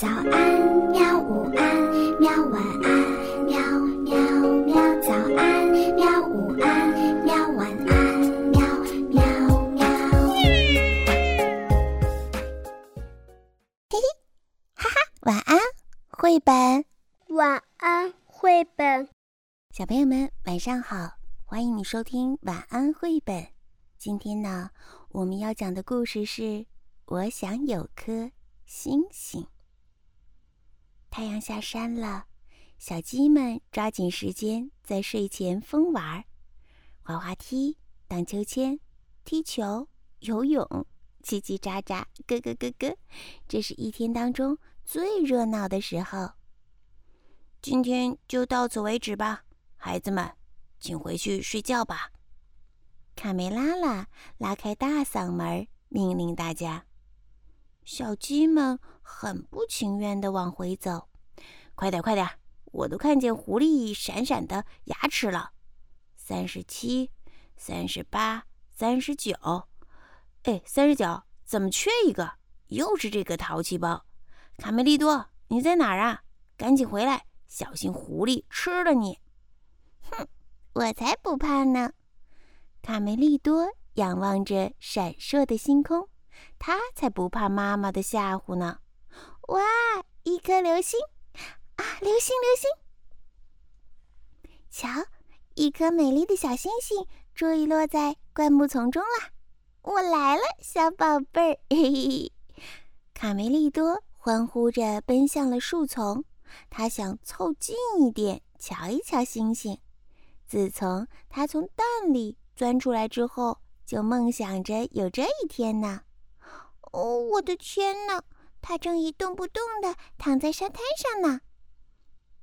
早安，喵！午安，喵！晚安，喵喵喵！早安，喵！午安，喵！晚安，喵喵喵！嘿嘿，哈哈，晚安，绘本。晚安，绘本。小朋友们，晚上好，欢迎你收听晚安绘本。今天呢，我们要讲的故事是《我想有颗星星》。太阳下山了，小鸡们抓紧时间在睡前疯玩，滑滑梯、荡秋千、踢球、游泳，叽叽喳喳，咯咯咯咯，这是一天当中最热闹的时候。今天就到此为止吧，孩子们，请回去睡觉吧。卡梅拉拉拉开大嗓门命令大家。小鸡们很不情愿地往回走，快点，快点！我都看见狐狸闪闪的牙齿了。三十七，三十八，三十九。哎，三十九，怎么缺一个？又是这个淘气包！卡梅利多，你在哪儿啊？赶紧回来，小心狐狸吃了你！哼，我才不怕呢！卡梅利多仰望着闪烁的星空。他才不怕妈妈的吓唬呢！哇，一颗流星啊，流星流星！瞧，一颗美丽的小星星终于落在灌木丛中了。我来了，小宝贝儿！嘿嘿，卡梅利多欢呼着奔向了树丛，他想凑近一点瞧一瞧星星。自从他从蛋里钻出来之后，就梦想着有这一天呢。哦，我的天哪！他正一动不动地躺在沙滩上呢。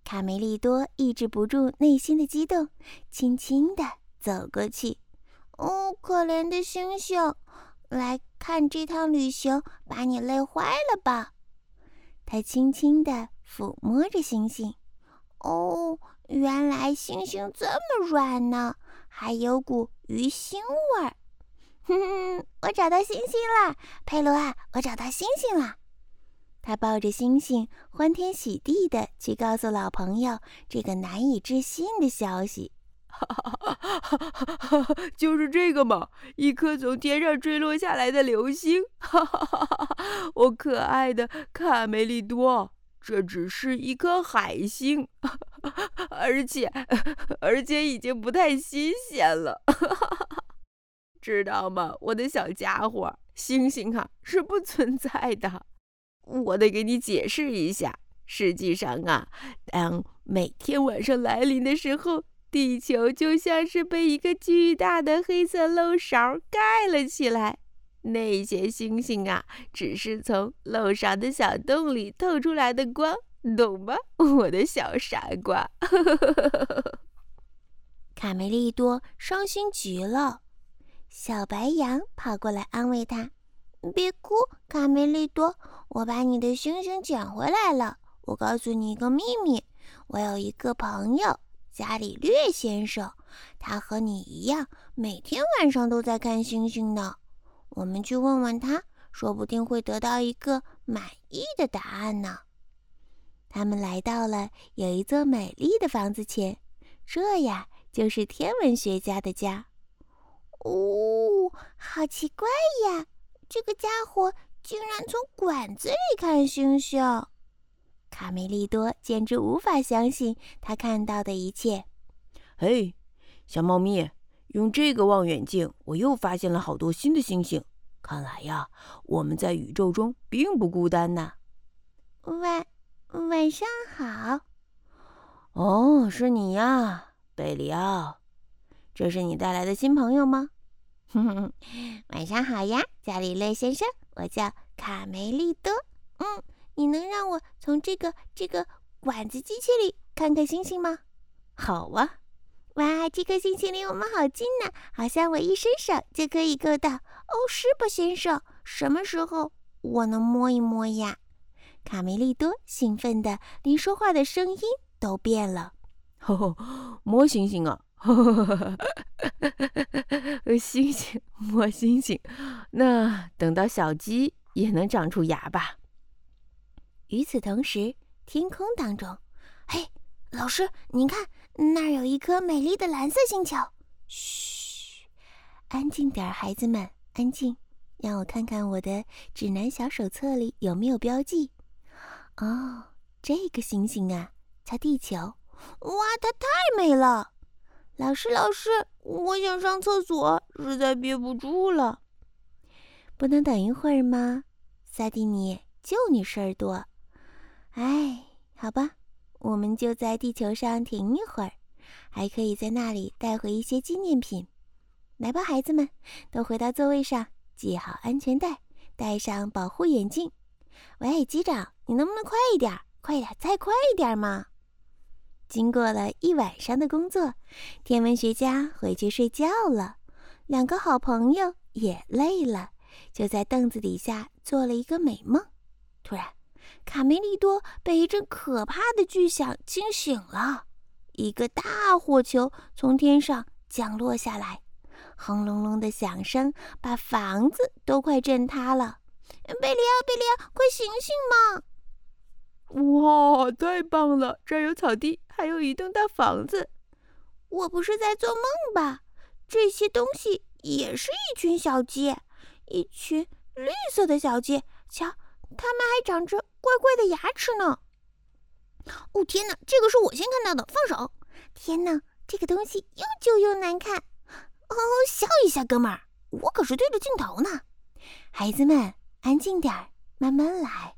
卡梅利多抑制不住内心的激动，轻轻地走过去。哦，可怜的星星，来看这趟旅行把你累坏了吧？他轻轻地抚摸着星星。哦，原来星星这么软呢，还有股鱼腥味儿。哼哼，我找到星星了，佩罗啊，我找到星星了。他抱着星星，欢天喜地的去告诉老朋友这个难以置信的消息。哈哈哈哈哈！就是这个嘛，一颗从天上坠落下来的流星。哈哈哈哈哈！我可爱的卡梅利多，这只是一颗海星，而且 而且已经不太新鲜了。哈哈哈哈知道吗，我的小家伙？星星啊是不存在的。我得给你解释一下。实际上啊，当每天晚上来临的时候，地球就像是被一个巨大的黑色漏勺盖了起来。那些星星啊，只是从漏勺的小洞里透出来的光，懂吗，我的小傻瓜？卡梅利多伤心极了。小白羊跑过来安慰他：“别哭，卡梅利多，我把你的星星捡回来了。我告诉你一个秘密，我有一个朋友，伽利略先生，他和你一样，每天晚上都在看星星呢。我们去问问他，说不定会得到一个满意的答案呢。”他们来到了有一座美丽的房子前，这呀就是天文学家的家。哦，好奇怪呀！这个家伙竟然从管子里看星星。卡梅利多简直无法相信他看到的一切。嘿，小猫咪，用这个望远镜，我又发现了好多新的星星。看来呀，我们在宇宙中并不孤单呢。晚晚上好。哦，是你呀，贝里奥。这是你带来的新朋友吗？哼哼，晚上好呀，伽利略先生，我叫卡梅利多。嗯，你能让我从这个这个管子机器里看看星星吗？好啊。哇，这颗星星离我们好近呢，好像我一伸手就可以够到。哦，是吧，先生？什么时候我能摸一摸呀？卡梅利多兴奋的连说话的声音都变了。吼吼，摸星星啊！哈哈哈哈哈！星星摸星星，那等到小鸡也能长出牙吧？与此同时，天空当中，嘿，老师，您看，那儿有一颗美丽的蓝色星球。嘘，安静点儿，孩子们，安静。让我看看我的指南小手册里有没有标记。哦，这个星星啊，叫地球。哇，它太美了！老师，老师，我想上厕所，实在憋不住了。不能等一会儿吗？萨蒂尼，就你事儿多。哎，好吧，我们就在地球上停一会儿，还可以在那里带回一些纪念品。来吧，孩子们，都回到座位上。系好安全带，戴上保护眼镜。喂，机长，你能不能快一点？快点，再快一点嘛！经过了一晚上的工作，天文学家回去睡觉了。两个好朋友也累了，就在凳子底下做了一个美梦。突然，卡梅利多被一阵可怕的巨响惊醒了，一个大火球从天上降落下来。轰隆隆的响声把房子都快震塌了！贝利奥，贝利奥，快醒醒嘛！哇，太棒了！这儿有草地，还有一栋大房子。我不是在做梦吧？这些东西也是一群小鸡，一群绿色的小鸡。瞧，它们还长着怪怪的牙齿呢。哦天哪，这个是我先看到的！放手！天哪，这个东西又旧又难看。哦，笑一下，哥们儿，我可是对着镜头呢。孩子们，安静点儿，慢慢来。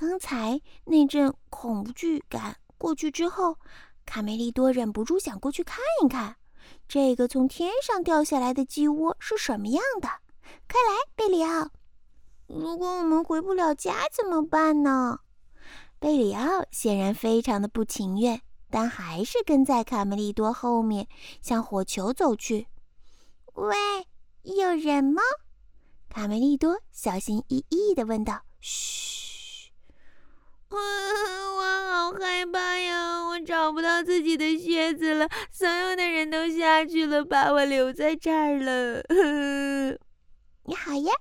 刚才那阵恐惧感过去之后，卡梅利多忍不住想过去看一看，这个从天上掉下来的鸡窝是什么样的。快来，贝里奥！如果我们回不了家怎么办呢？贝里奥显然非常的不情愿。但还是跟在卡梅利多后面，向火球走去。喂，有人吗？卡梅利多小心翼翼地问道。嘘，我 我好害怕呀！我找不到自己的靴子了，所有的人都下去了，把我留在这儿了。你好呀，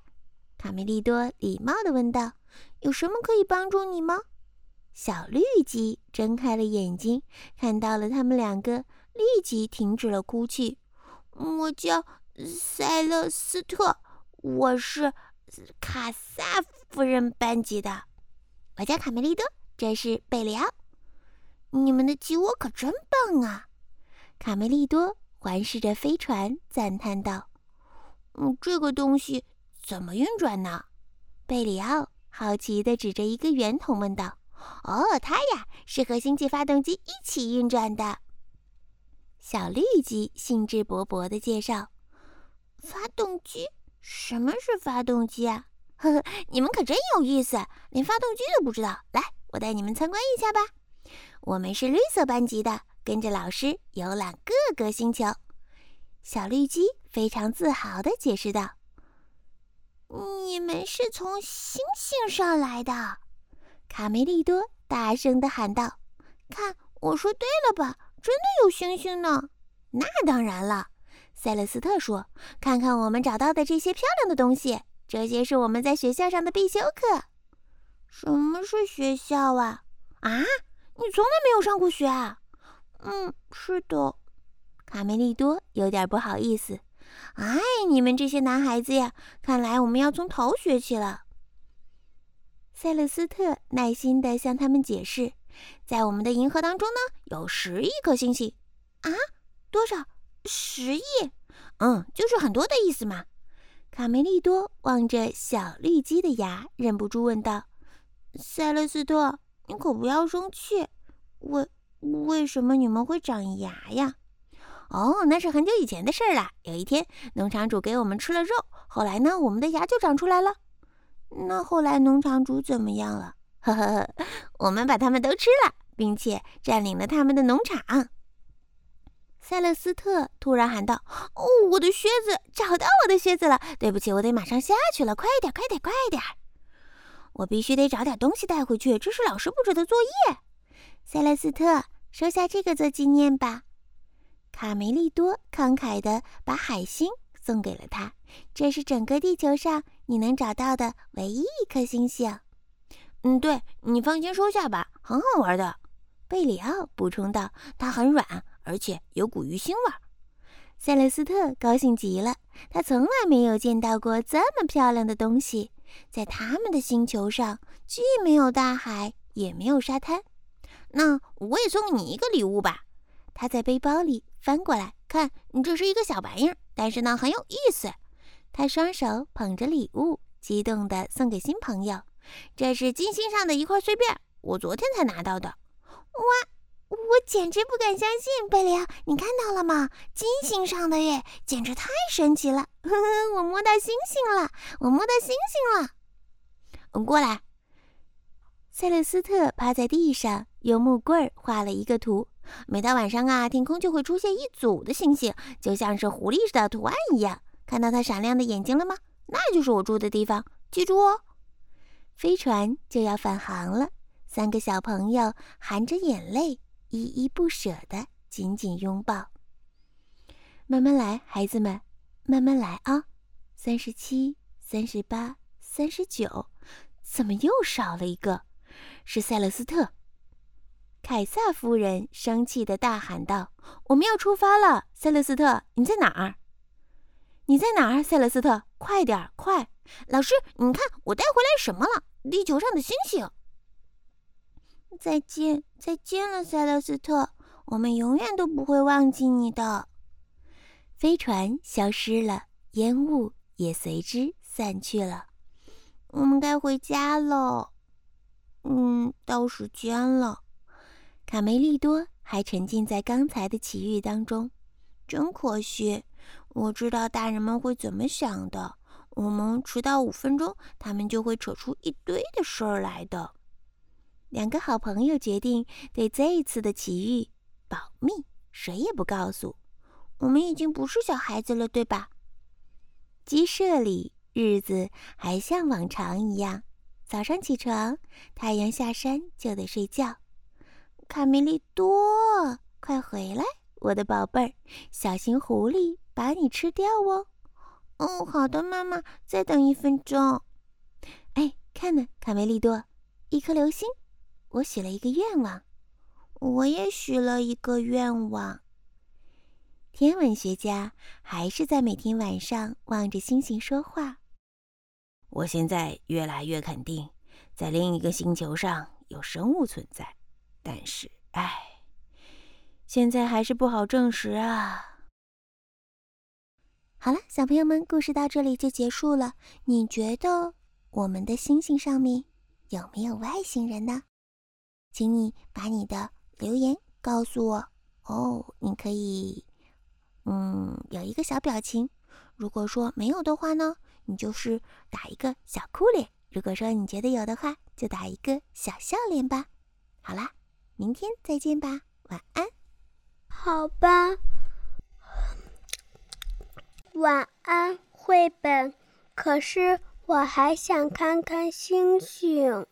卡梅利多礼貌地问道。有什么可以帮助你吗？小绿鸡睁开了眼睛，看到了他们两个，立即停止了哭泣。我叫塞勒斯特，我是卡萨夫人班级的。我叫卡梅利多，这是贝里奥。你们的鸡窝可真棒啊！卡梅利多环视着飞船，赞叹道：“嗯，这个东西怎么运转呢？”贝里奥好奇地指着一个圆筒问道。哦，它呀是和星际发动机一起运转的。小绿鸡兴致勃勃地介绍：“发动机？什么是发动机啊？呵呵，你们可真有意思，连发动机都不知道。来，我带你们参观一下吧。我们是绿色班级的，跟着老师游览各个星球。”小绿鸡非常自豪地解释道：“你们是从星星上来的。”卡梅利多大声地喊道：“看，我说对了吧？真的有星星呢！”“那当然了。”塞勒斯特说，“看看我们找到的这些漂亮的东西，这些是我们在学校上的必修课。”“什么是学校啊？”“啊，你从来没有上过学啊？”“嗯，是的。”卡梅利多有点不好意思。“哎，你们这些男孩子呀，看来我们要从头学起了。”塞勒斯特耐心地向他们解释：“在我们的银河当中呢，有十亿颗星星。啊，多少？十亿？嗯，就是很多的意思嘛。”卡梅利多望着小绿鸡的牙，忍不住问道：“塞勒斯特，你可不要生气。为为什么你们会长牙呀？”“哦，那是很久以前的事了。有一天，农场主给我们吃了肉，后来呢，我们的牙就长出来了。”那后来农场主怎么样了？呵 呵呵，我们把他们都吃了，并且占领了他们的农场。塞勒斯特突然喊道：“哦，我的靴子！找到我的靴子了！对不起，我得马上下去了，快点，快点，快点！我必须得找点东西带回去，这是老师布置的作业。”塞勒斯特，收下这个做纪念吧。卡梅利多慷慨地把海星送给了他，这是整个地球上。你能找到的唯一一颗星星，嗯，对你放心收下吧，很好玩的。贝里奥补充道：“它很软，而且有股鱼腥味。”塞勒斯特高兴极了，他从来没有见到过这么漂亮的东西。在他们的星球上，既没有大海，也没有沙滩。那我也送你一个礼物吧。他在背包里翻过来看，这是一个小玩意儿，但是呢很有意思。他双手捧着礼物，激动地送给新朋友。这是金星上的一块碎片，我昨天才拿到的。哇，我简直不敢相信！贝里奥，你看到了吗？金星上的耶，简直太神奇了！呵呵，我摸到星星了，我摸到星星了。过来。塞勒斯特趴在地上，用木棍画了一个图。每到晚上啊，天空就会出现一组的星星，就像是狐狸的图案一样。看到它闪亮的眼睛了吗？那就是我住的地方，记住哦。飞船就要返航了，三个小朋友含着眼泪，依依不舍的紧紧拥抱。慢慢来，孩子们，慢慢来啊！三十七，三十八，三十九，怎么又少了一个？是塞勒斯特。凯撒夫人生气的大喊道：“我们要出发了，塞勒斯特，你在哪儿？你在哪儿，塞勒斯特？快点，快！老师，你看我带回来什么了？地球上的星星。再见，再见了，塞勒斯特，我们永远都不会忘记你的。”飞船消失了，烟雾也随之散去了。我们该回家了。嗯，到时间了。卡梅利多还沉浸在刚才的奇遇当中，真可惜。我知道大人们会怎么想的。我们迟到五分钟，他们就会扯出一堆的事儿来的。两个好朋友决定对这一次的奇遇保密，谁也不告诉。我们已经不是小孩子了，对吧？鸡舍里日子还像往常一样，早上起床，太阳下山就得睡觉。卡梅利多，快回来，我的宝贝儿！小心狐狸把你吃掉哦！哦，好的，妈妈，再等一分钟。哎，看呢，卡梅利多，一颗流星。我许了一个愿望，我也许了一个愿望。天文学家还是在每天晚上望着星星说话。我现在越来越肯定，在另一个星球上有生物存在。但是，唉，现在还是不好证实啊。好了，小朋友们，故事到这里就结束了。你觉得我们的星星上面有没有外星人呢？请你把你的留言告诉我哦。你可以，嗯，有一个小表情。如果说没有的话呢，你就是打一个小哭脸。如果说你觉得有的话，就打一个小笑脸吧。好啦。明天再见吧，晚安。好吧，晚安，绘本。可是我还想看看星星。